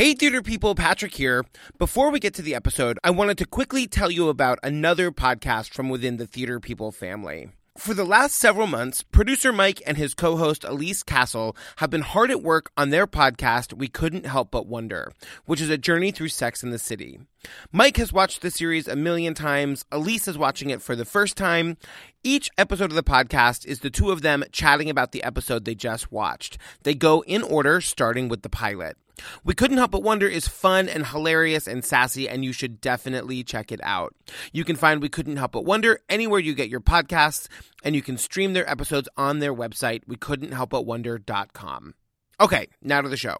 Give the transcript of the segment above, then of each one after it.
Hey, theater people, Patrick here. Before we get to the episode, I wanted to quickly tell you about another podcast from within the theater people family. For the last several months, producer Mike and his co host Elise Castle have been hard at work on their podcast, We Couldn't Help But Wonder, which is a journey through Sex and the City. Mike has watched the series a million times, Elise is watching it for the first time. Each episode of the podcast is the two of them chatting about the episode they just watched. They go in order, starting with the pilot. We Couldn't Help But Wonder is fun and hilarious and sassy, and you should definitely check it out. You can find We Couldn't Help But Wonder anywhere you get your podcasts, and you can stream their episodes on their website, we couldn't help but wonder.com. Okay, now to the show.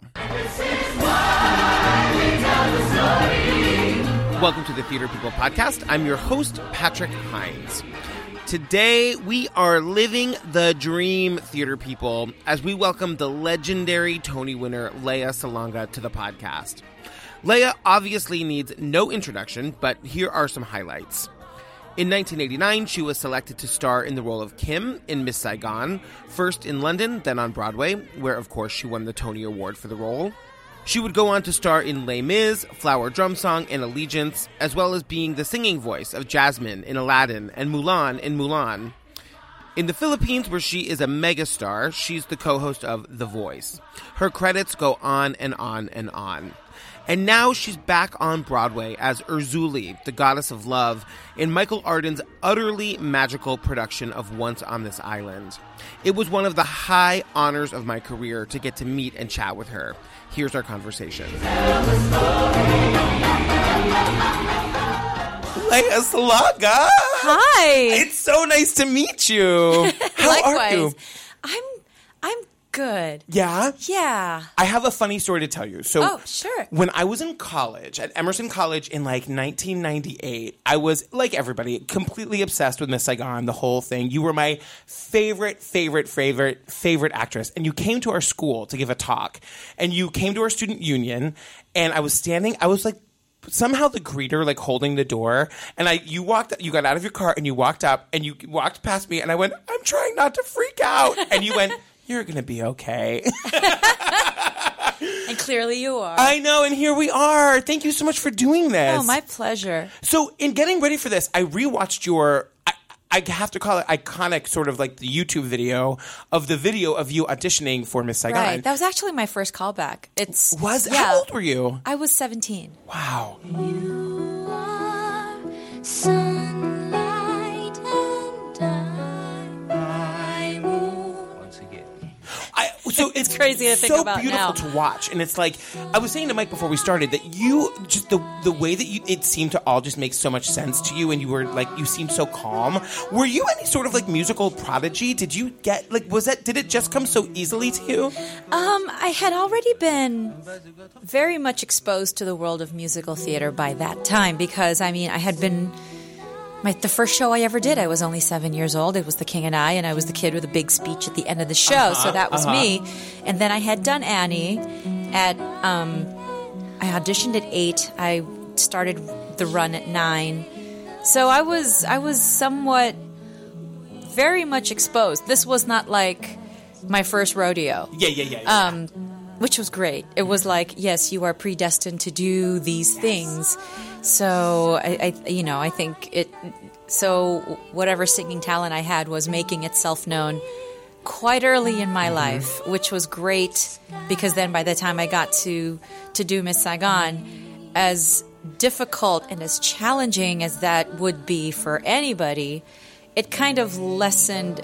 Welcome to the Theater People Podcast. I'm your host, Patrick Hinds. Today, we are living the dream, theater people, as we welcome the legendary Tony winner, Lea Salonga, to the podcast. Lea obviously needs no introduction, but here are some highlights. In 1989, she was selected to star in the role of Kim in Miss Saigon, first in London, then on Broadway, where of course she won the Tony Award for the role. She would go on to star in Les Mis, Flower Drum Song, and Allegiance, as well as being the singing voice of Jasmine in Aladdin and Mulan in Mulan. In the Philippines, where she is a megastar, she's the co host of The Voice. Her credits go on and on and on. And now she's back on Broadway as Erzulie, the goddess of love, in Michael Arden's utterly magical production of Once on This Island. It was one of the high honors of my career to get to meet and chat with her. Here's our conversation. Lea Salonga. Hi. It's so nice to meet you. How Likewise. are you? I'm I'm good. Yeah. Yeah. I have a funny story to tell you. So, Oh, sure. When I was in college at Emerson College in like 1998, I was like everybody, completely obsessed with Miss Saigon, the whole thing. You were my favorite, favorite, favorite, favorite actress, and you came to our school to give a talk, and you came to our student union, and I was standing. I was like. Somehow the greeter like holding the door, and I you walked you got out of your car and you walked up and you walked past me and I went I'm trying not to freak out and you went you're gonna be okay. And clearly you are. I know, and here we are. Thank you so much for doing this. oh, my pleasure. So, in getting ready for this, I rewatched your. I, I have to call it iconic, sort of like the YouTube video of the video of you auditioning for Miss Saigon. Right. That was actually my first callback. It's was yeah. how old were you? I was 17. Wow. So it's, crazy to think so about beautiful now. to watch, and it's like I was saying to Mike before we started that you just the the way that you it seemed to all just make so much sense to you, and you were like you seemed so calm. Were you any sort of like musical prodigy? Did you get like was that did it just come so easily to you? Um, I had already been very much exposed to the world of musical theater by that time because I mean I had been my the first show I ever did I was only seven years old it was The King and I and I was the kid with a big speech at the end of the show so that was me and then I had done Annie at um, I auditioned at eight I started the run at nine so I was I was somewhat very much exposed this was not like my first rodeo Yeah, yeah, yeah. yeah. um, which was great. It was like, yes, you are predestined to do these things. So I, I, you know, I think it. So whatever singing talent I had was making itself known quite early in my life, which was great because then by the time I got to to do Miss Saigon, as difficult and as challenging as that would be for anybody, it kind of lessened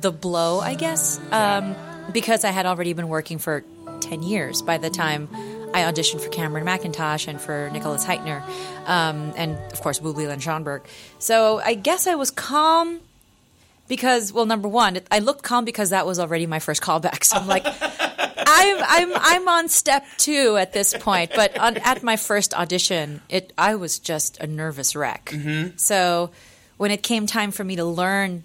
the blow, I guess, um, because I had already been working for 10 years by the time I auditioned for Cameron Mackintosh and for Nicholas Hytner, um, and of course, Boublil and Schönberg. So I guess I was calm because, well, number one, I looked calm because that was already my first callback. So I'm like, I'm, I'm, I'm on step two at this point. But on, at my first audition, it, I was just a nervous wreck. So when it came time for me to learn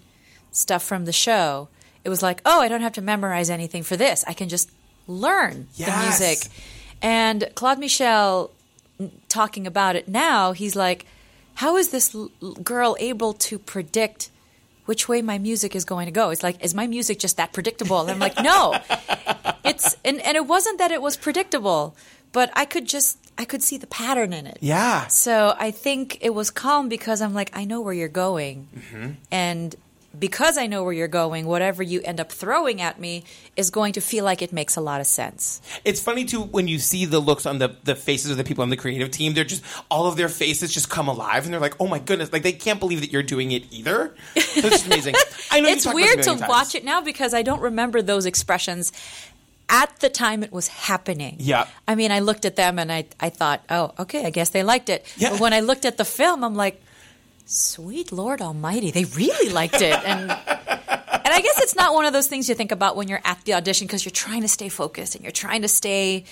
stuff from the show, it was like, oh, I don't have to memorize anything for this. I can just learn Yes. the music. And Claude Michel talking about it now, he's like, how is this l- girl able to predict which way my music is going to go? It's like, is my music just that predictable? And I'm like, no. It's and, and it wasn't that it was predictable, but I could just I could see the pattern in it. Yeah. So I think it was calm because I'm like, I know where you're going. Mm-hmm. And because I know where you're going, whatever you end up throwing at me is going to feel like it makes a lot of sense. It's funny too when you see the looks on the, the faces of the people on the creative team. They're just all of their faces just come alive, and they're like, "Oh my goodness!" Like they can't believe that you're doing it either. That's amazing. I know It's weird to million watch it now because I don't remember those expressions at the time it was happening. Yeah. I mean, I looked at them and I, I thought, oh, okay, I guess they liked it. Yeah. But when I looked at the film, I'm like, sweet Lord Almighty, they really liked it. And and I guess it's not one of those things you think about when you're at the audition because you're trying to stay focused and you're trying to stay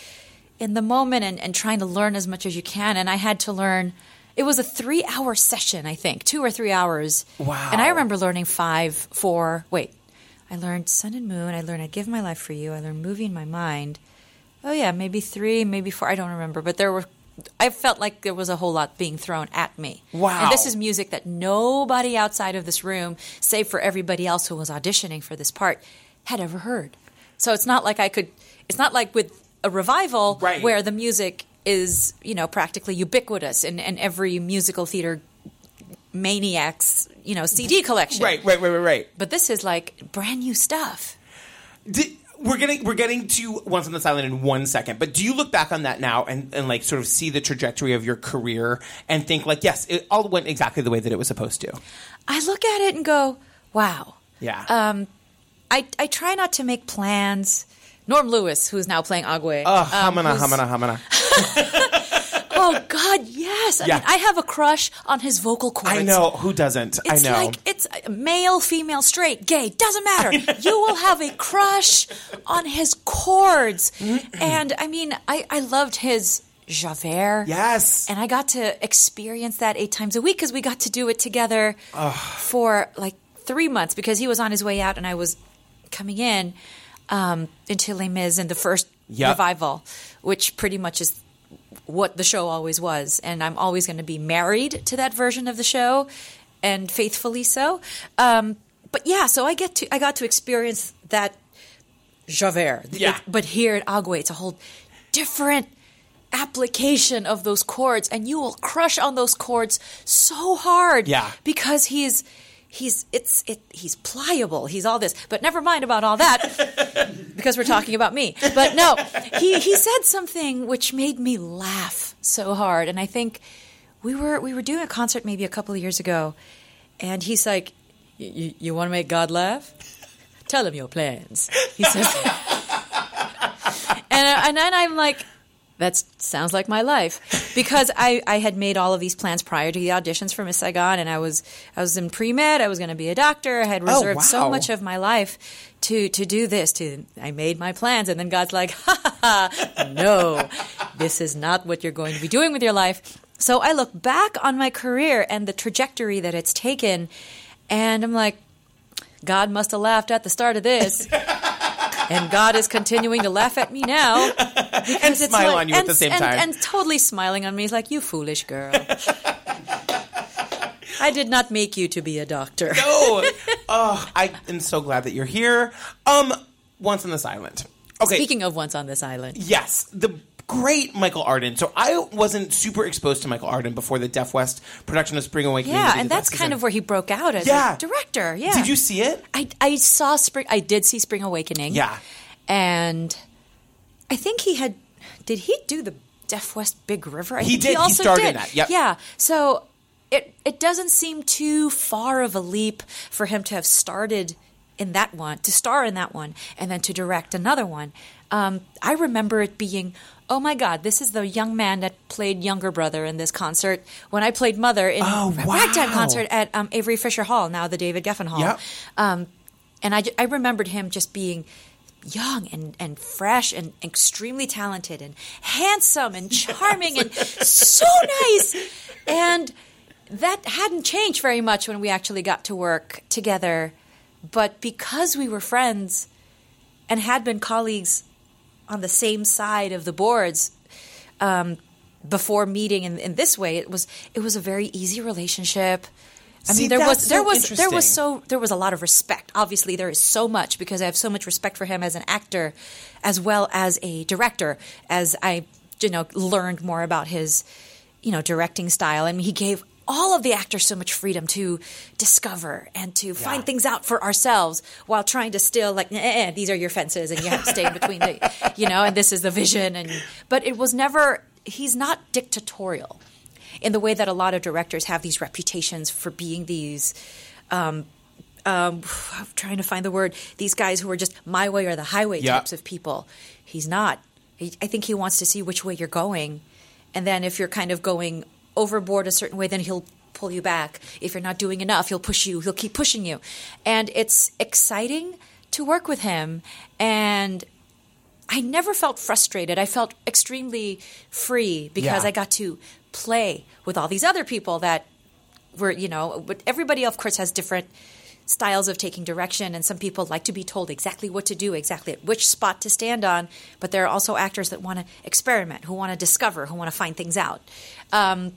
in the moment and, and trying to learn as much as you can. And I had to learn. It was a three hour session, I think, two or three hours. Wow. And I remember learning five, four, wait. I learned Sun and Moon. I learned I'd Give My Life for You. I learned Movie in My Mind. Oh, yeah, maybe three, maybe four. I don't remember. But there were, I felt like there was a whole lot being thrown at me. Wow. And this is music that nobody outside of this room, save for everybody else who was auditioning for this part, had ever heard. So it's not like I could, it's not like with a revival Right. where the music is, you know, practically ubiquitous in, in every musical theater maniac's, you know, CD collection. Right, right, right, right, right. But this is like brand new stuff. Did, we're getting we're getting to Once on the Island in one second, but do you look back on that now and, and like sort of see the trajectory of your career and think like, yes, it all went exactly the way that it was supposed to? I look at it and go, wow. Yeah. Um, I, I try not to make plans. Norm Lewis, who's now playing Agwe. oh, um, hamana, hamana, hamana. Oh, God, yes. I Yeah. mean, I have a crush on his vocal cords. I know who doesn't. I know. It's like it's male, female, straight, gay, doesn't matter. You will have a crush on his chords. and I mean, I, I loved his Javert. yes. And I got to experience that eight times a week because we got to do it together for like three months because he was on his way out and I was coming in um, into Les Mis in the first Yep. revival, which pretty much is what the show always was. And I'm always going to be married to that version of the show and faithfully so. Um, but yeah, so I get to I got to experience that Javert. Yeah. It- but here at Agwe, it's a whole different application of those chords, and you will crush on those chords so hard. Yeah. Because he's he's it's it he's pliable. He's all this. But never mind about all that. because we're talking about me. But no, he he said something which made me laugh so hard. And I think we were we were doing a concert maybe a couple of years ago, and he's like, "You you want to make God laugh? Tell him your plans." He says, and and then I'm like. That sounds like my life because I, I had made all of these plans prior to the auditions for Miss Saigon, and I was I was in pre med. I was going to be a doctor. I had Oh, reserved wow. so much of my life to to do this. To I made my plans, and then God's like, ha, ha, ha, no, this is not what you're going to be doing with your life. So I look back on my career and the trajectory that it's taken, and I'm like, God must have laughed at the start of this. And God is continuing to laugh at me now. and smile on you at the same and- time. And totally smiling on me. He's like, you foolish girl. I did not make you to be a doctor. oh, oh, I am so glad that you're here. Um, Once on this island. Okay. Speaking of once on this island. Yes, the great Michael Arden. So I wasn't super exposed to Michael Arden before the Deaf West production of Spring Awakening. Yeah, and that's kind season. of where he broke out as Yeah. a director. Yeah. Did you see it? I, I saw Spring. I did see Spring Awakening. Yeah. and I think he had. Did he do the Deaf West Big River? I He think did. He also starred in did. that. Yep. Yeah. So it it doesn't seem too far of a leap for him to have started in that one, to star in that one, and then to direct another one. Um, I remember it being. Oh my God! This is the young man that played younger brother in this concert when I played mother in Oh, a ragtime concert at um, Avery Fisher Hall, now the David Geffen Hall. Yep. Um, and I, I remembered him just being young and, and fresh and extremely talented and handsome and charming and so nice. And that hadn't changed very much when we actually got to work together. But because we were friends and had been colleagues on the same side of the boards um, before meeting in, in this way, it was it was a very easy relationship. I See, mean, there was there so was there was so there was a lot of respect. Obviously, there is so much because I have so much respect for him as an actor, as well as a director. As I you know, learned more about his, you know, directing style. I mean, he gave all of the actors so much freedom to discover and to find things out for ourselves while trying to still like, eh, eh, these are your fences and you have to stay in between the, you know, and this is the vision. And, but it was never, he's not dictatorial in the way that a lot of directors have these reputations for being these, um, um, I'm trying to find the word. These guys who are just my way or the highway Yeah. types of people. He's not. He, I think he wants to see which way you're going, and then if you're kind of going overboard a certain way, then he'll pull you back. If you're not doing enough, he'll push you. He'll keep pushing you, and it's exciting to work with him. And I never felt frustrated. I felt extremely free because Yeah. I got to play with all these other people that were, you know, but everybody, of course, has different styles of taking direction. And some people like to be told exactly what to do, exactly at which spot to stand on. But there are also actors that want to experiment, who want to discover, who want to find things out. Um,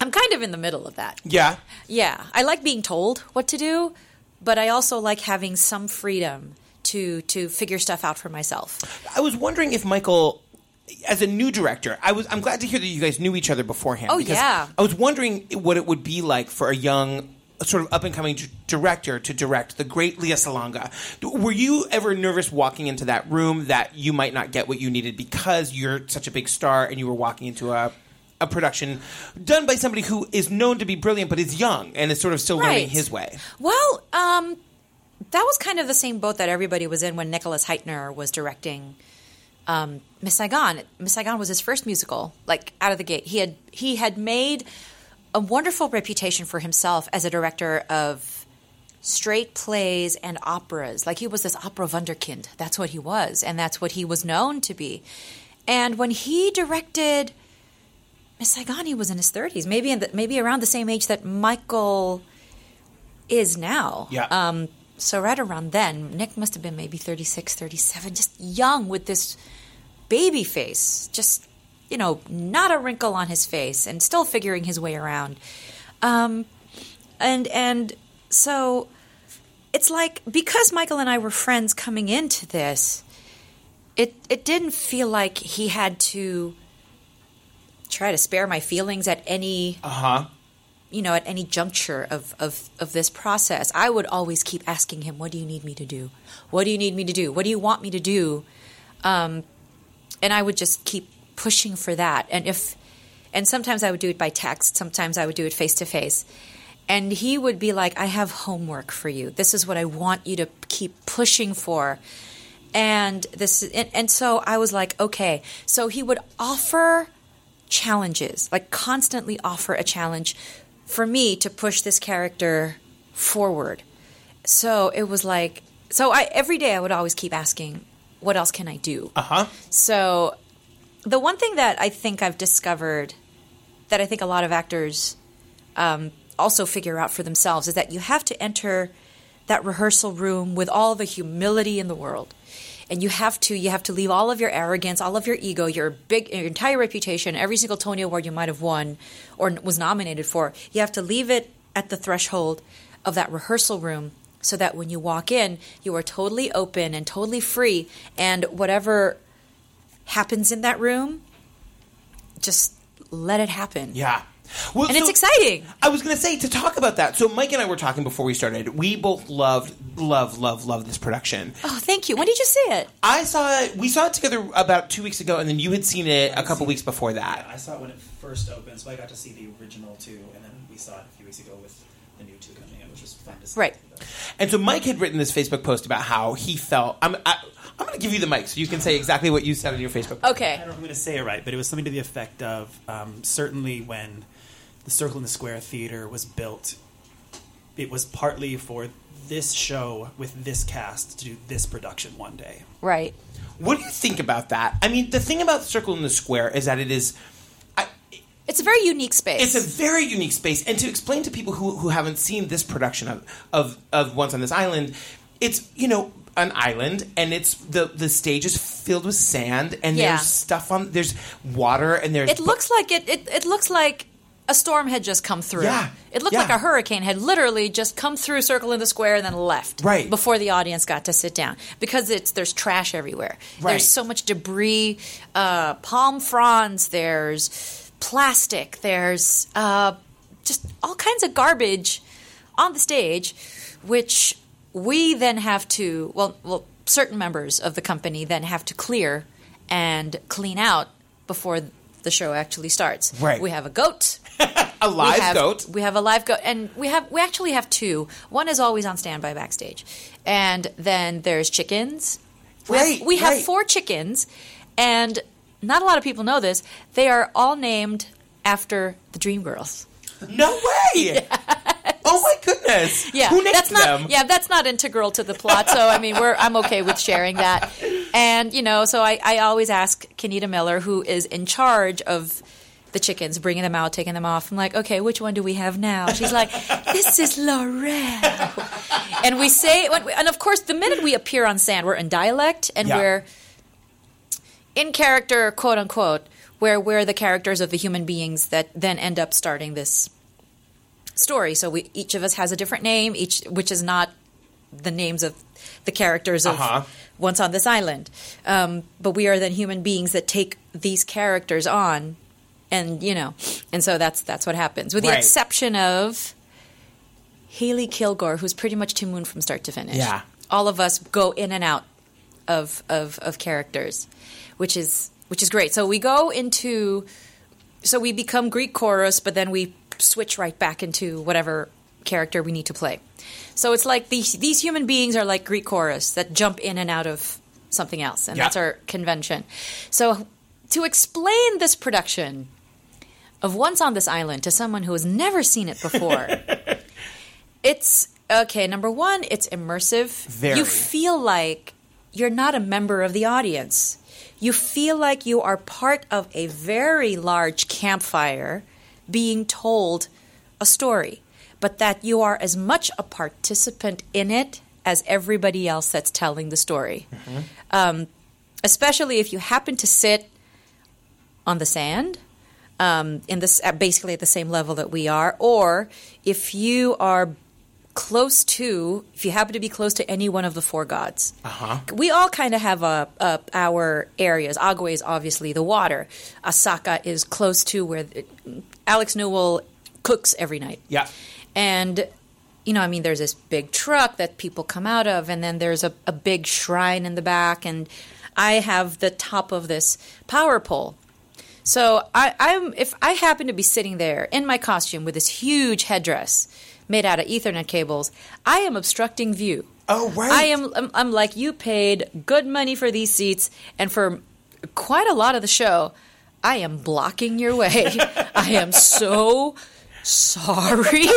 I'm kind of in the middle of that. Yeah. Yeah, I like being told what to do, but I also like having some freedom to to figure stuff out for myself. I was wondering if Michael, as a new director, I was. I'm glad to hear that you guys knew each other beforehand. Oh, because yeah. I was wondering what it would be like for a young, sort of up and coming d- director to direct the great Lea Salonga. Were you ever nervous walking into that room that you might not get what you needed because you're such a big star and you were walking into a a production done by somebody who is known to be brilliant but is young and is sort of still learning his way. Well, um, that was kind of the same boat that everybody was in when Nicholas Hytner was directing um, Miss Saigon. Miss Saigon was his first musical, like out of the gate. He had he had made a wonderful reputation for himself as a director of straight plays and operas. Like he was this opera wunderkind. That's what he was, and that's what he was known to be. And when he directed Miss Saigon, he was in his thirties, maybe in the, maybe around the same age that Michael is now. Yeah. Um, so right around then, Nick must have been maybe 36, 37, just young with this baby face, just you know, not a wrinkle on his face, and still figuring his way around. Um, and and so it's like because Michael and I were friends coming into this, it it didn't feel like he had to try to spare my feelings at any Uh huh. you know, at any juncture of, of, of this process, I would always keep asking him, What do you need me to do? What do you need me to do? What do you want me to do? Um, and I would just keep pushing for that. And if, and sometimes I would do it by text, sometimes I would do it face to face. And he would be like, I have homework for you. This is what I want you to keep pushing for. And this, and, and so I was like, okay. So he would offer challenges, like constantly offer a challenge for me to push this character forward. So it was like, so I every day I would always keep asking, what else can I do? Uh huh. So the one thing that I think I've discovered that I think a lot of actors um, also figure out for themselves is that you have to enter that rehearsal room with all the humility in the world. And you have to you have to leave all of your arrogance, all of your ego, your big your entire reputation, every single Tony Award you might have won or was nominated for. You have to leave it at the threshold of that rehearsal room so that when you walk in, you are totally open and totally free and whatever happens in that room, just let it happen. Yeah. Well, And it's exciting. I was going to say to talk about that. So Mike and I were talking before we started. We both loved, love, love, love this production. Oh, thank you. When did you see it? I saw it. We saw it together about two weeks ago, and then you had seen it a couple weeks before that. I saw it when it first opened, so I got to see the original two, and then we saw it a few weeks ago with the new two coming in, which was fun to see. Right. And so Mike had written this Facebook post about how he felt. I'm, I, I'm going to give you the mic so you can say exactly what you said on your Facebook. I Okay. don't know if I'm going to say it right, but it was something to the effect of um, certainly when the Circle in the Square Theater was built, it was partly for this show with this cast to do this production one day. Right. What do you think about that? I mean, the thing about Circle in the Square is that it is. I, It's a very unique space. It's a very unique space, and to explain to people who, who haven't seen this production of, of of Once on This Island, it's you know an island, and it's the the stage is filled with sand, and Yeah. there's stuff on there's water, and there's it looks like it, it. It looks like a storm had just come through. Yeah, It looked yeah. like a hurricane had literally just come through, circle in the square, and then left. Right. Before the audience got to sit down. Because it's there's trash everywhere. Right. There's so much debris, uh, palm fronds, there's plastic, there's uh, just all kinds of garbage on the stage, which we then have to, well, well, certain members of the company then have to clear and clean out before the show actually starts. Right. We have a goat. A live we have, goat. We have a live goat, and we have we actually have two. One is always on standby backstage, and then there's chickens. We have- Right, we have four chickens, and not a lot of people know this. They are all named after the Dream Girls. No way! Oh my goodness! Yeah, Who named that's not. them? Yeah, that's not integral to the plot. So I mean, we're I'm okay with sharing that. And you know, so I, I always ask Kenita Miller, who is in charge of the chickens, bringing them out, taking them off. I'm like, okay, which one do we have now? She's like, this is Laurel. And we say, and of course, the minute we appear on sand, we're in dialect and Yeah. we're in character, quote unquote, where we're the characters of the human beings that then end up starting this story. So we each of us has a different name, each which is not the names of the characters of Uh-huh. Once on This Island. Um, but we are then human beings that take these characters on, and you know, and so that's that's what happens. With the Right. exception of Hailey Kilgore, who's pretty much Ti Moune from start to finish. Yeah. all of us go in and out of of of characters, which is which is great. So we go into so we become Greek chorus, but then we switch right back into whatever character we need to play. So it's like these these human beings are like Greek chorus that jump in and out of something else, and Yeah. that's our convention. So to explain this production of Once on This Island to someone who has never seen it before, it's okay. Number one, it's immersive. Very. You feel like you're not a member of the audience. You feel like you are part of a very large campfire being told a story, but that you are as much a participant in it as everybody else that's telling the story. Um, especially if you happen to sit on the sand um, in this at basically at the same level that we are, or if you are close to, if you happen to be close to any one of the four gods. Uh-huh. We all kind of have a, a, our areas. Agwe is obviously the water. Asaka is close to where Alex Newell cooks every night. Yeah. And, you know, I mean, there's this big truck that people come out of, and then there's a, a big shrine in the back, and I have the top of this power pole. So I, I'm if I happen to be sitting there in my costume with this huge headdress made out of Ethernet cables, I am obstructing view. Oh, right. I am. I'm, I'm like you paid good money for these seats, and for quite a lot of the show, I am blocking your way. I am so sorry.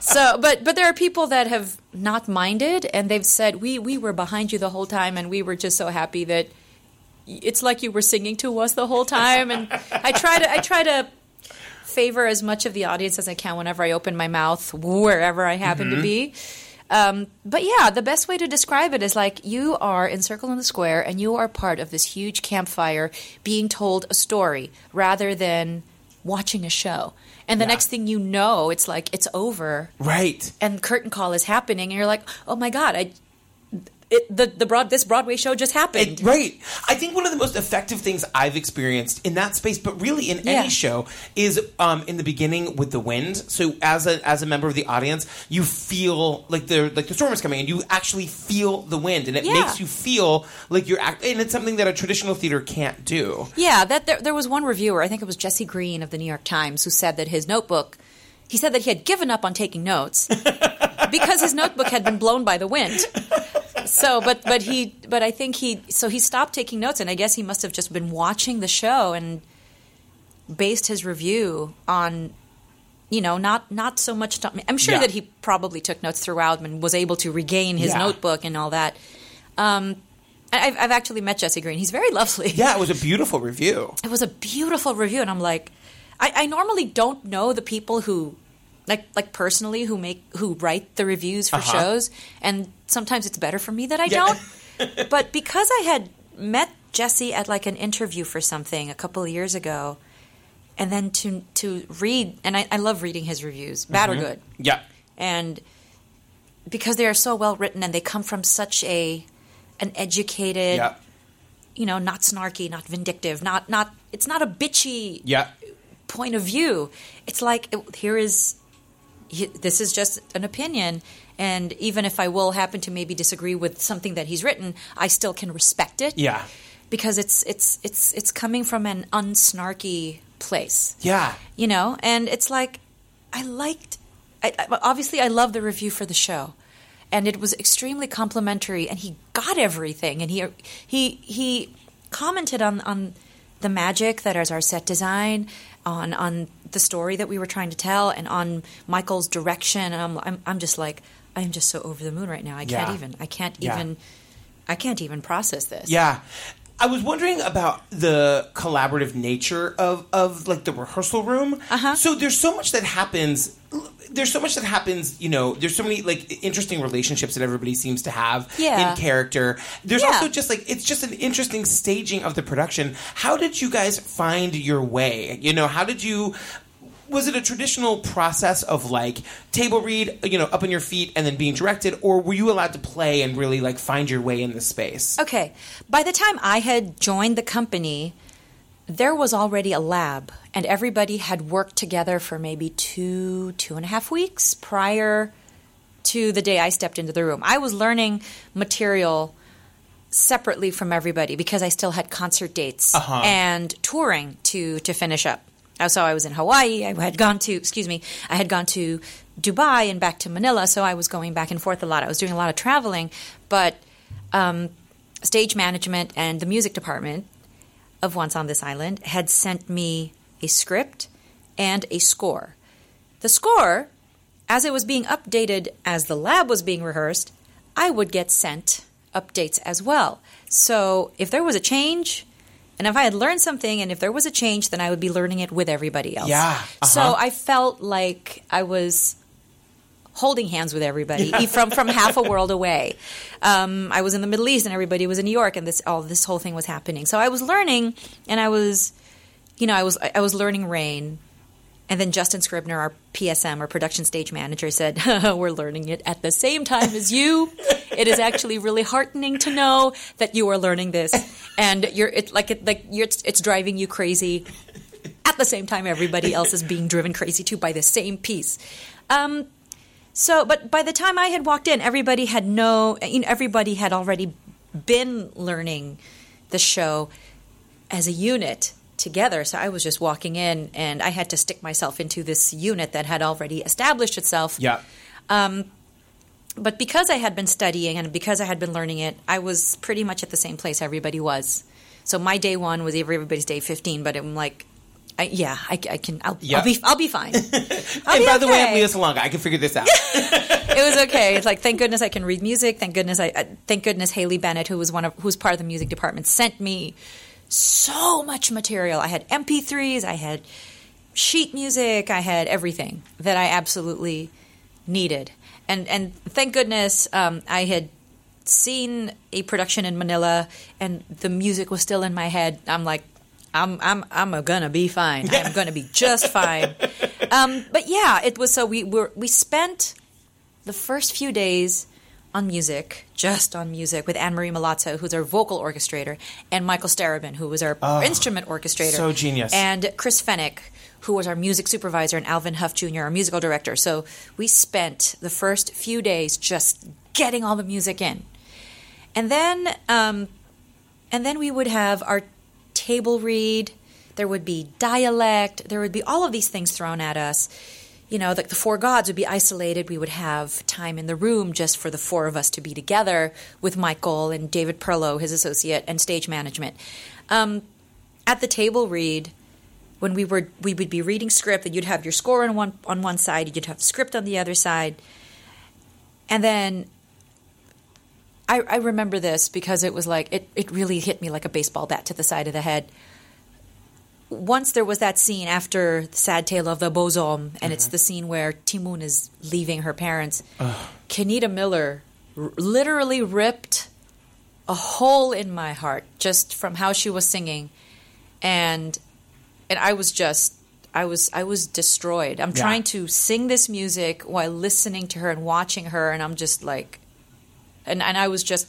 so, but but there are people that have not minded, and they've said we we were behind you the whole time, and we were just so happy that it's like you were singing to us the whole time. And I try to I try to favor as much of the audience as I can whenever I open my mouth, wherever I happen to be. Um, but yeah, the best way to describe it is like you are in Circle in the Square and you are part of this huge campfire being told a story rather than watching a show. And the Yeah. next thing you know, it's like it's over Right. and curtain call is happening and you're like, "Oh my god, I it, the the broad this Broadway show just happened." It- right. I think one of the most effective things I've experienced in that space, but really in Yeah. any show, is um, in the beginning with the wind. So as a as a member of the audience, you feel like the like the storm is coming, and you actually feel the wind, and it Yeah. makes you feel like you're act- and it's something that a traditional theater can't do. Yeah, that there, there was one reviewer, I think it was Jesse Green of the New York Times, who said that his notebook, he said that he had given up on taking notes because his notebook had been blown by the wind. So, but but he but I think he so he stopped taking notes, and I guess he must have just been watching the show and based his review on. You know, not not so much. I'm sure Yeah. that he probably took notes throughout and was able to regain his Yeah. notebook and all that. Um, I- I've, I've actually met Jesse Green. He's very lovely Yeah, it was a beautiful review. it was a beautiful review and i'm like I, I normally don't know the people who like like personally who make who write the reviews for Uh-huh. shows and sometimes it's better for me that i Yeah. don't but because i had met jesse at like an interview for something a couple of years ago and then to to read and I, I love reading his reviews, bad Mm-hmm. or good, Yeah. and because they are so well written and they come from such a an educated, Yeah. you know, not snarky, not vindictive, not not it's not a bitchy Yeah. point of view. It's like it- here is he- this is just an opinion, and even if I will happen to maybe disagree with something that he's written, I still can respect it. Yeah. because it's it's it's it's coming from an unsnarky place Yeah. you know and it's like i liked I, I, obviously i love the review for the show and it was extremely complimentary and he got everything and he he he commented on on the magic that is our set design on on the story that we were trying to tell and on michael's direction and i'm i'm, I'm just like i'm just so over the moon right now i can't Yeah. even i can't Yeah. even i can't even process this Yeah. I was wondering about the collaborative nature of, of like the rehearsal room. Uh-huh. So there's so much that happens. There's so much that happens. You know, there's so many like interesting relationships that everybody seems to have Yeah. in character. There's Yeah. also just like it's just an interesting staging of the production. How did you guys find your way? You know, how did you? Was it a traditional process of like table read, you know, up on your feet and then being directed, or were you allowed to play and really like find your way in the space? Okay. By the time I had joined the company, there was already a lab, and everybody had worked together for maybe two, two and a half weeks prior to the day I stepped into the room. I was learning material separately from everybody because I still had concert dates Uh-huh. and touring to to finish up. Uh, So I was in Hawaii. I had gone to excuse me. I had gone to Dubai and back to Manila. So I was going back and forth a lot. I was doing a lot of traveling, but um, stage management and the music department of Once on This Island had sent me a script and a score. The score, as it was being updated as the lab was being rehearsed, I would get sent updates as well. So if there was a change, and if I had learned something, and if there was a change, then I would be learning it with everybody else. Yeah, uh-huh. So I felt like I was holding hands with everybody from from half a world away. Um, I was in the Middle East, and everybody was in New York, and this all this whole thing was happening. So I was learning, and I was, you know, I was I was learning Rain, and then Justin Scribner, our PSM, our production stage manager, said, "We're learning it at the same time as you. It is actually really heartening to know that you are learning this, and you're it like it like you're it's, it's driving you crazy." At the same time, everybody else is being driven crazy too by the same piece. Um, so, but by the time I had walked in, everybody had no, you know, everybody had already been learning the show as a unit together. So I was just walking in, and I had to stick myself into this unit that had already established itself. Yeah. Um, but because I had been studying and because I had been learning it, I was pretty much at the same place everybody was. So my day one was everybody's day fifteen, but I'm like, I, yeah, I, I can, I'll, Yeah. I'll be, I'll be fine. I'll and be by the way, I'm okay. Lea Salonga. I can figure this out. it was okay. It's like thank goodness I can read music. Thank goodness I, I thank goodness Haley Bennett, who was one of who's part of the music department, sent me so much material. I had MP3s, I had sheet music, I had everything that I absolutely needed. And and thank goodness um, I had seen a production in Manila, and the music was still in my head. I'm like. I'm I'm I'm gonna be fine. I'm gonna be just fine. Um, but yeah, it was so we were we spent the first few days on music, just on music, with AnnMarie Milazzo, who's our vocal orchestrator, and Michael Starobin, who was our instrument orchestrator. so genius. And Chris Fenwick, who was our music supervisor, and Alvin Hough Jr., our musical director. So we spent the first few days just getting all the music in. And then um, and then we would have our table read. There would be dialect. There would be all of these things thrown at us. You know, like the four gods would be isolated. We would have time in the room just for the four of us to be together with Michael and David Perlow, his associate, and stage management. Um, at the table read, when we were we would be reading script, and you'd have your score on one on one side, you'd have script on the other side, and then I, I remember this because it was like it, it really hit me like a baseball bat to the side of the head. Once there was that scene after the sad tale of the Beauxhommes, and it's uh-huh. the scene where Ti Moune is leaving her parents. Kenita Miller r- literally ripped a hole in my heart just from how she was singing, and and I was just I was I was destroyed. I'm Yeah. trying to sing this music while listening to her and watching her, and I'm just like, and and I was just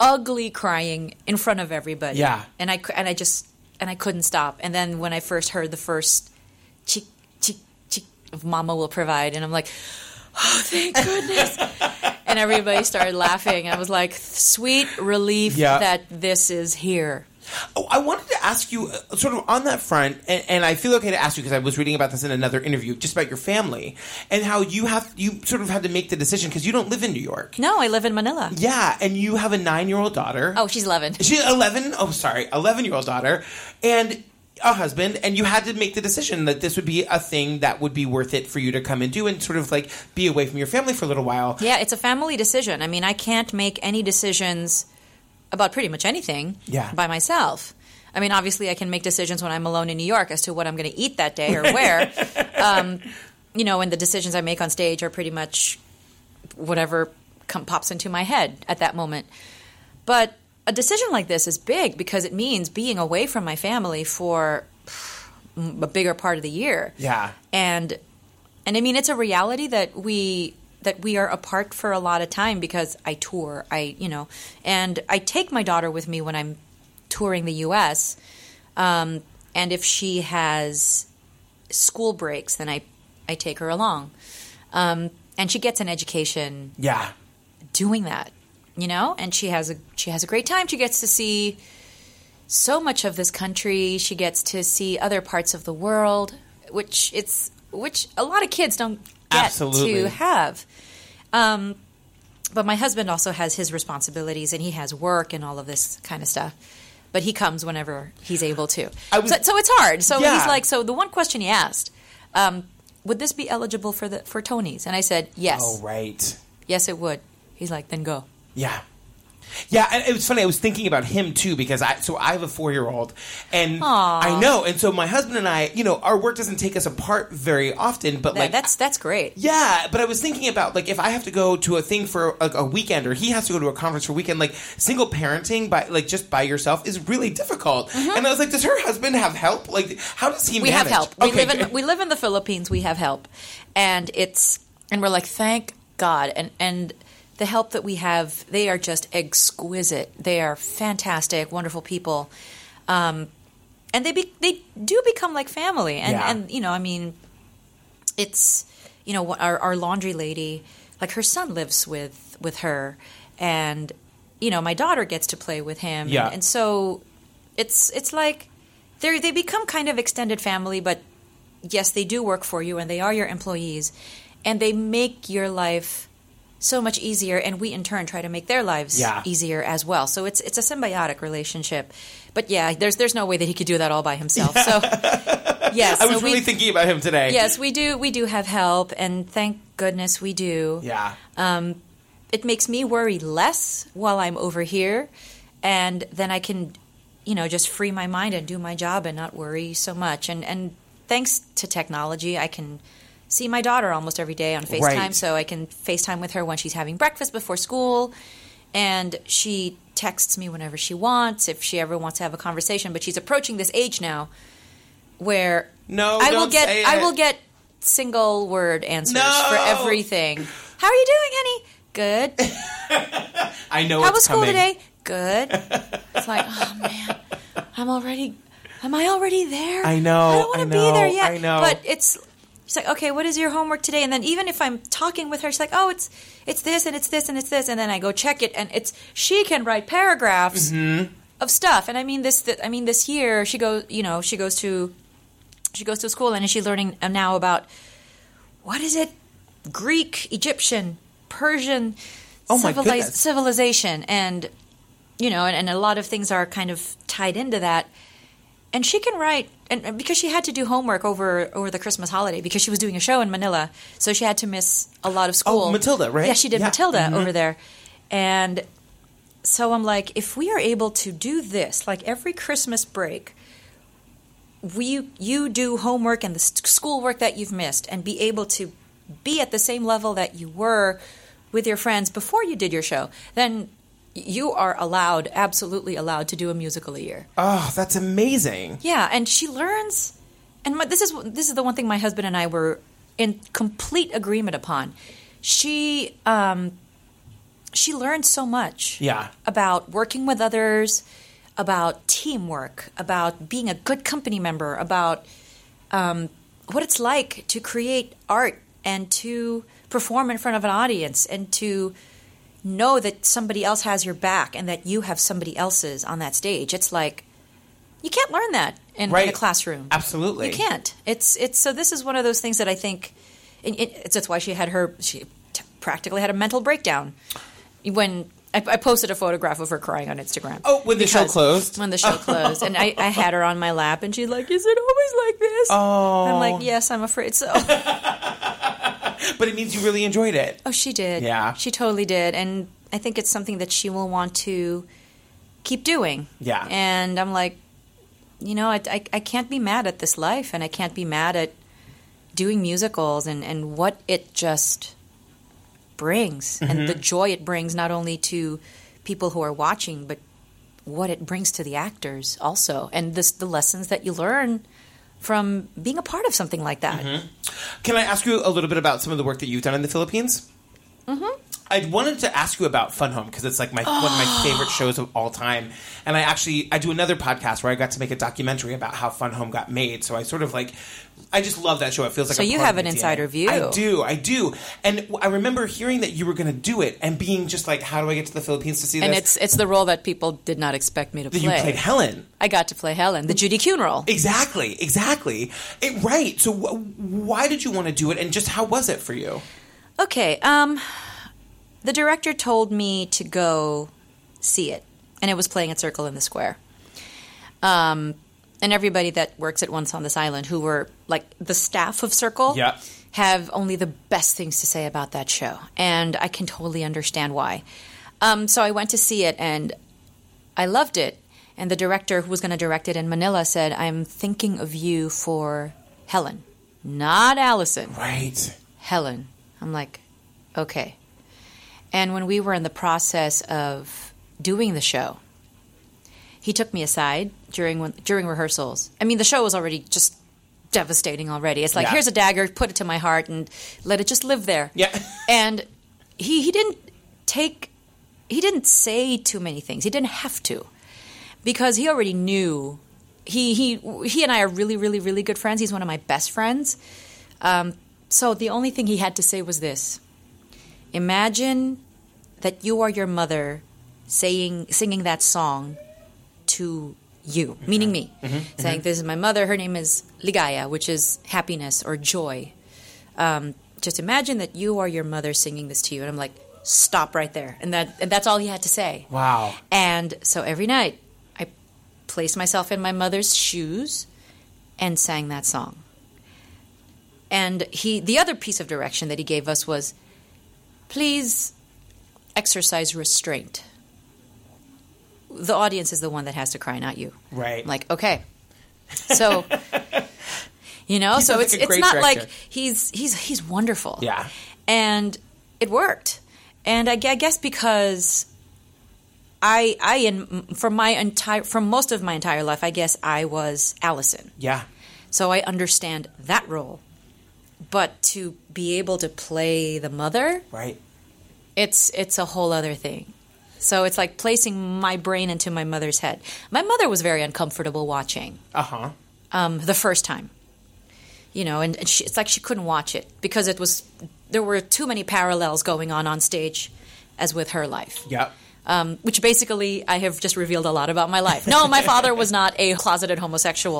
ugly crying in front of everybody. Yeah. and I and I just and I couldn't stop. And then when I first heard the first chick chick chick of Mama will provide, and I'm like, oh, thank goodness. and everybody started laughing. I was like, sweet relief Yeah. that this is here. Oh, I wanted to ask you, uh, sort of on that front, and, and I feel okay to ask you because I was reading about this in another interview, just about your family and how you have you sort of had to make the decision because you don't live in New York. No, I live in Manila. Yeah, and you have a nine-year-old daughter. Oh, she's 11. she's eleven. Oh, sorry, eleven-year-old daughter, and a husband, and you had to make the decision that this would be a thing that would be worth it for you to come and do, and sort of like be away from your family for a little while. Yeah, it's a family decision. I mean, I can't make any decisions about pretty much anything Yeah. by myself. I mean, obviously, I can make decisions when I'm alone in New York as to what I'm going to eat that day or where. um, you know, and the decisions I make on stage are pretty much whatever com- pops into my head at that moment. But a decision like this is big because it means being away from my family for a bigger part of the year Yeah. and and I mean it's a reality that we that we are apart for a lot of time because I tour I you know and I take my daughter with me when I'm touring the U.S. Um, and if she has school breaks then I I take her along um, and she gets an education Yeah. doing that you know and she has a she has a great time she gets to see so much of this country she gets to see other parts of the world which it's which a lot of kids don't get Absolutely. to have um, but my husband also has his responsibilities and he has work and all of this kind of stuff but he comes whenever he's able to I was- so, so it's hard so Yeah. he's like so the one question he asked um, would this be eligible for the for tony's and i said yes Oh, right. Yes, it would. He's like, then go. Yeah. Yeah, and it was funny. I was thinking about him too because I so I have a four year old, and Aw. I know, and so my husband and I, you know, our work doesn't take us apart very often, but like that's that's great. yeah, but I was thinking about like if I have to go to a thing for like a weekend, or he has to go to a conference for a weekend, like single parenting by like just by yourself is really difficult. And I was like, does her husband have help? Like, how does he? Mm-hmm. We have manage? help. We Okay, live in we live in the Philippines. We have help, and it's and we're like, thank God. And and the help that we have, they are just exquisite. They are fantastic, wonderful people, um, and they be, they do become like family. And Yeah. and you know, I mean, it's you know our our laundry lady, like her son lives with with her, and you know my daughter gets to play with him. Yeah. and, and so it's it's like they they become kind of extended family, but yes, they do work for you and they are your employees, and they make your life so much easier, and we in turn try to make their lives Yeah. easier as well. So it's it's a symbiotic relationship. But yeah, there's there's no way that he could do that all by himself. So yes, I was so we- really thinking about him today. Yes, we do. We do have help, and thank goodness we do. Yeah. Um, it makes me worry less while I'm over here, and then I can, you know, just free my mind and do my job and not worry so much. And and thanks to technology, I can see my daughter almost every day on FaceTime, Right. so I can FaceTime with her when she's having breakfast before school, and she texts me whenever she wants if she ever wants to have a conversation. But she's approaching this age now where No, I will get I will get single word answers No. for everything. How are you doing, honey? Good. I know. How it's was school coming. today? Good. It's like, oh man, I'm already. Am I already there? I know, I don't want to be there yet. I know. But it's. She's like, okay, what is your homework today? And then even if I'm talking with her, she's like, oh, it's it's this and it's this and it's this, and then I go check it, and it's she can write paragraphs Mm-hmm. of stuff. And I mean this. Th- I mean this year she goes. You know, she goes to she goes to school and she's learning now about what is it? Greek, Egyptian, Persian Oh civiliz- civilization, and you know, and, and a lot of things are kind of tied into that. And she can write, and, because she had to do homework over over the Christmas holiday because she was doing a show in Manila, so she had to miss a lot of school. Oh, Matilda, right? Yeah, she did Yeah. Mm-hmm. Matilda over there, and so I'm like, if we are able to do this, like every Christmas break, we you do homework and the schoolwork that you've missed, and be able to be at the same level that you were with your friends before you did your show, then you are allowed, absolutely allowed, to do a musical a year. Oh, that's amazing. Yeah, and she learns and my, this is this is the one thing my husband and I were in complete agreement upon. She um, she learned so much. Yeah. About working with others, about teamwork, about being a good company member, about um, what it's like to create art and to perform in front of an audience and to know that somebody else has your back and that you have somebody else's on that stage. It's like you can't learn that in, in a classroom. Absolutely. You can't. It's it's so this is one of those things that I think it, it, it's that's why she had her she t- practically had a mental breakdown when I, I posted a photograph of her crying on Instagram. Oh, when the show closed? When the show closed, and I, I had her on my lap, and she's like, "Is it always like this?" Oh. I'm like, "Yes, I'm afraid so." But it means you really enjoyed it. oh, she did. Yeah. she totally did, and I think it's something that she will want to keep doing. Yeah. and I'm like, you know, I, I, I can't be mad at this life, and I can't be mad at doing musicals and, and what it just brings, Mm-hmm. and the joy it brings not only to people who are watching, but what it brings to the actors also, and this the lessons that you learn from being a part of something like that. Mm-hmm. Can I ask you a little bit about some of the work that you've done in the Philippines? Mm-hmm. I wanted to ask you about Fun Home because it's like my one of my favorite shows of all time, and I actually I do another podcast where I got to make a documentary about how Fun Home got made. So I sort of like I just love that show. It feels like So you have an insider DNA. view. I do, I do, and I remember hearing that you were going to do it and being just like, how do I get to the Philippines to see And this? And it's it's the role that people did not expect me to play. you played Helen. I got to play Helen, the Judy Kuhn role. Exactly, exactly. It, right. So, wh- why did you want to do it, and just how was it for you? Okay. Um, the director told me to go see it, and it was playing at Circle in the Square. Um, and everybody that works at Once on this Island, who were like the staff of Circle, Yeah. have only the best things to say about that show, and I can totally understand why. Um, so I went to see it, and I loved it. And the director who was going to direct it in Manila said, "I'm thinking of you for Helen, not Alison." Right. Helen. I'm like, okay. And when we were in the process of doing the show, he took me aside during when, during rehearsals. I mean, the show was already just devastating already. It's like, Yeah. here's a dagger, put it to my heart, and let it just live there. Yeah. And he he didn't take he didn't say too many things. He didn't have to because he already knew. He he he and I are really really really good friends. He's one of my best friends. Um, so the only thing he had to say was this: Imagine that you are your mother saying singing that song to you, meaning me, mm-hmm. Mm-hmm. Mm-hmm. saying, "This is my mother. Her name is Ligaya, which is happiness or joy." Um, just imagine that you are your mother singing this to you, and I'm like, "Stop right there!" And that and that's all he had to say. Wow. And so every night, I placed myself in my mother's shoes and sang that song. And he, the other piece of direction that he gave us was, please exercise restraint. The audience is the one that has to cry, not you. Right. I'm like, okay. So, you know, He so it's like it's not director. like he's he's he's wonderful. Yeah. And it worked. And I, I guess because I I in from my entire from most of my entire life, I guess I was Alison. Yeah. So I understand that role. But to be able to play the mother, Right. it's it's a whole other thing. So it's like placing my brain into my mother's head. My mother was very uncomfortable watching Uh huh. um, the first time. You know, and, and she, it's like she couldn't watch it because it was there were too many parallels going on on stage, as with her life. Yep. Um, which basically I have just revealed a lot about my life. No, my father was not a closeted homosexual,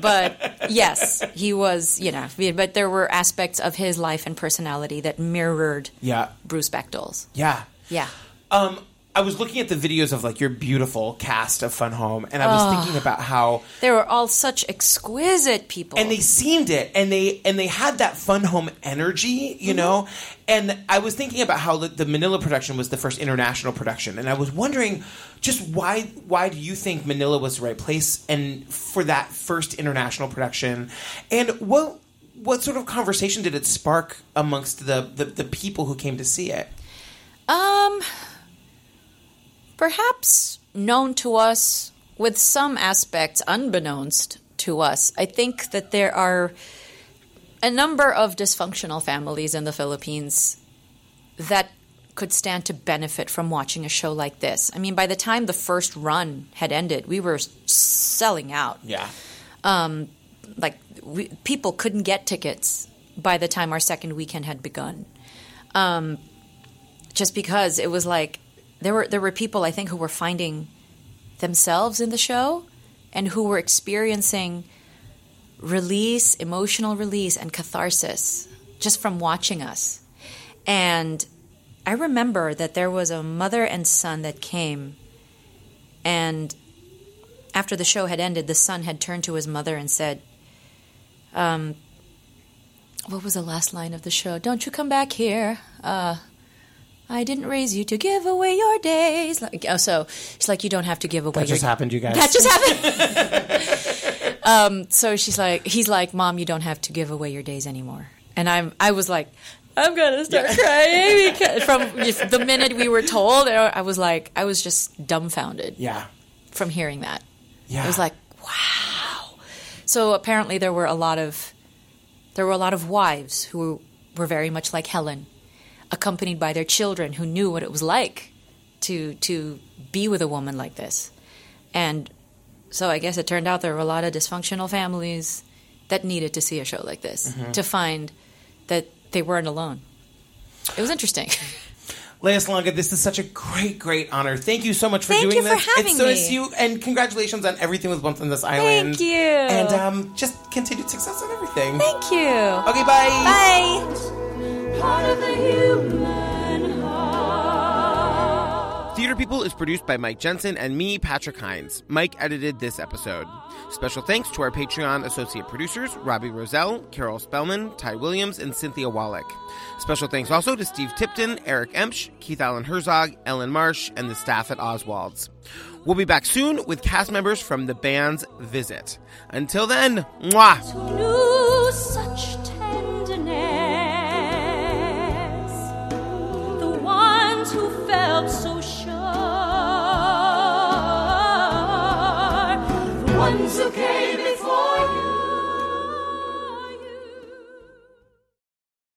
but yes, he was. You know, but there were aspects of his life and personality that mirrored Yeah. Bruce Bechdel's. Yeah. Yeah. Um, I was looking at the videos of like your beautiful cast of Fun Home, and I was thinking about how They were all such exquisite people. and they seemed it and they and they had that fun home energy you know? And i was thinking about how the, the manila production was the first international production and i was wondering just why why do you think manila was the right place and for that first international production? And what what sort of conversation did it spark amongst the the, the people who came to see it? Um, perhaps known to us with some aspects unbeknownst to us. I think that there are a number of dysfunctional families in the Philippines that could stand to benefit from watching a show like this. I mean, by the time the first run had ended, we were selling out. Yeah. Like we, people couldn't get tickets by the time our second weekend had begun, um, just because it was like there were there were people I think who were finding themselves in the show and who were experiencing release, emotional release, and catharsis just from watching us. And I remember that there was a mother and son that came, and after the show had ended, the son had turned to his mother and said, um, What was the last line of the show? Don't you come back here. Uh, I didn't raise you to give away your days. Like, oh, so it's like you don't have to give away That just happened, you guys. that just happened. um, so she's like, he's like, Mom, you don't have to give away your days anymore. And I'm, I was like, I'm gonna start crying because from the minute we were told. I was like, I was just dumbfounded yeah. from hearing that. Yeah. It was like, wow. So apparently there were a lot of, there were a lot of wives who were very much like Helen, accompanied by their children who knew what it was like to to be with a woman like this. And so I guess it turned out there were a lot of dysfunctional families that needed to see a show like this Mm-hmm. to find that they weren't alone. It was interesting. Lea Salonga, this is such a great, great honor. Thank you so much for Thank doing you for this. having it's so me. nice you, and congratulations on everything with Once on This Island. Thank you. And um, just continued success on everything. Thank you. Okay, bye. Bye. Theater People is produced by Mike Jensen and me, Patrick Hinds. Mike edited this episode. Special thanks to our Patreon associate producers, Robbie Roselle, Carol Spellman, Ty Williams, and Cynthia Wallach. Special thanks also to Steve Tipton, Eric Emsch, Keith Allen Herzog, Ellen Marsh, and the staff at Oswald's. We'll be back soon with cast members from the band's visit. Until then, mwah! Who such tenderness? The ones who felt so ones who came.